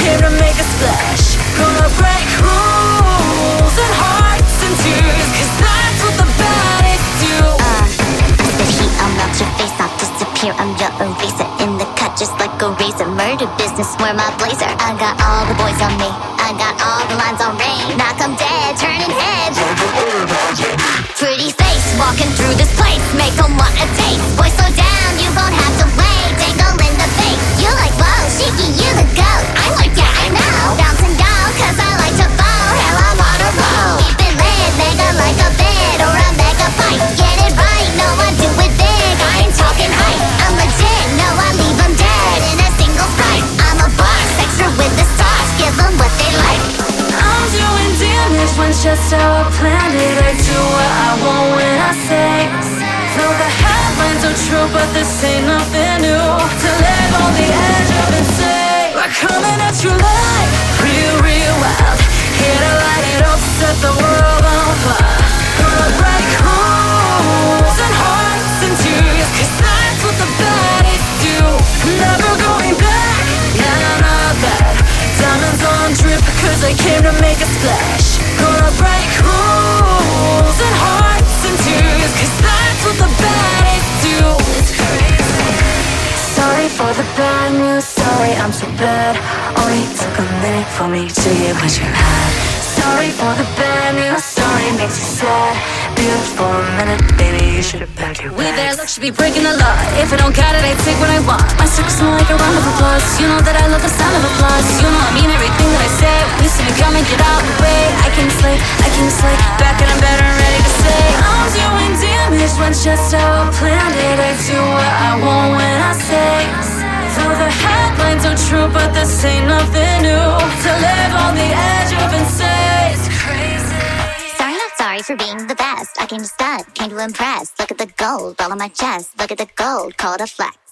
cause came to make a splash. Gonna break rules and hearts and tears, cause that's what the baddies do. Uh, the heat, I'll melt your face, I'll disappear. I'm your eraser in the cut, just like a razor. Murder business, wear my blazer. I got all the boys on me, I got all the lines on rain. Knock 'em dead, turning heads. Pretty face, walking through this place, make 'em wanna taste. Just how I planned it. I do for the bad news, sorry I'm so bad. Only oh, took a minute for me to get what you had. Sorry for the bad news, sorry makes you sad. Beautiful for a minute, baby, you should have packed your We there, bags. look, should be breaking the law. If I don't got it, I take what I want. My circles smell like a round of applause. You know that I love the sound of applause. You know I mean everything that I say. We see me come and get out the way. I can slay, I can slay. Back and I'm better and ready to say. I'm doing damage when just how I planned it. I do what I want when I say. True, but this ain't nothing new. To live on the edge of insane. It's crazy. Sorry, not sorry for being the best. I came to stud, came to impress. Look at the gold all on my chest. Look at the gold, call it a flex.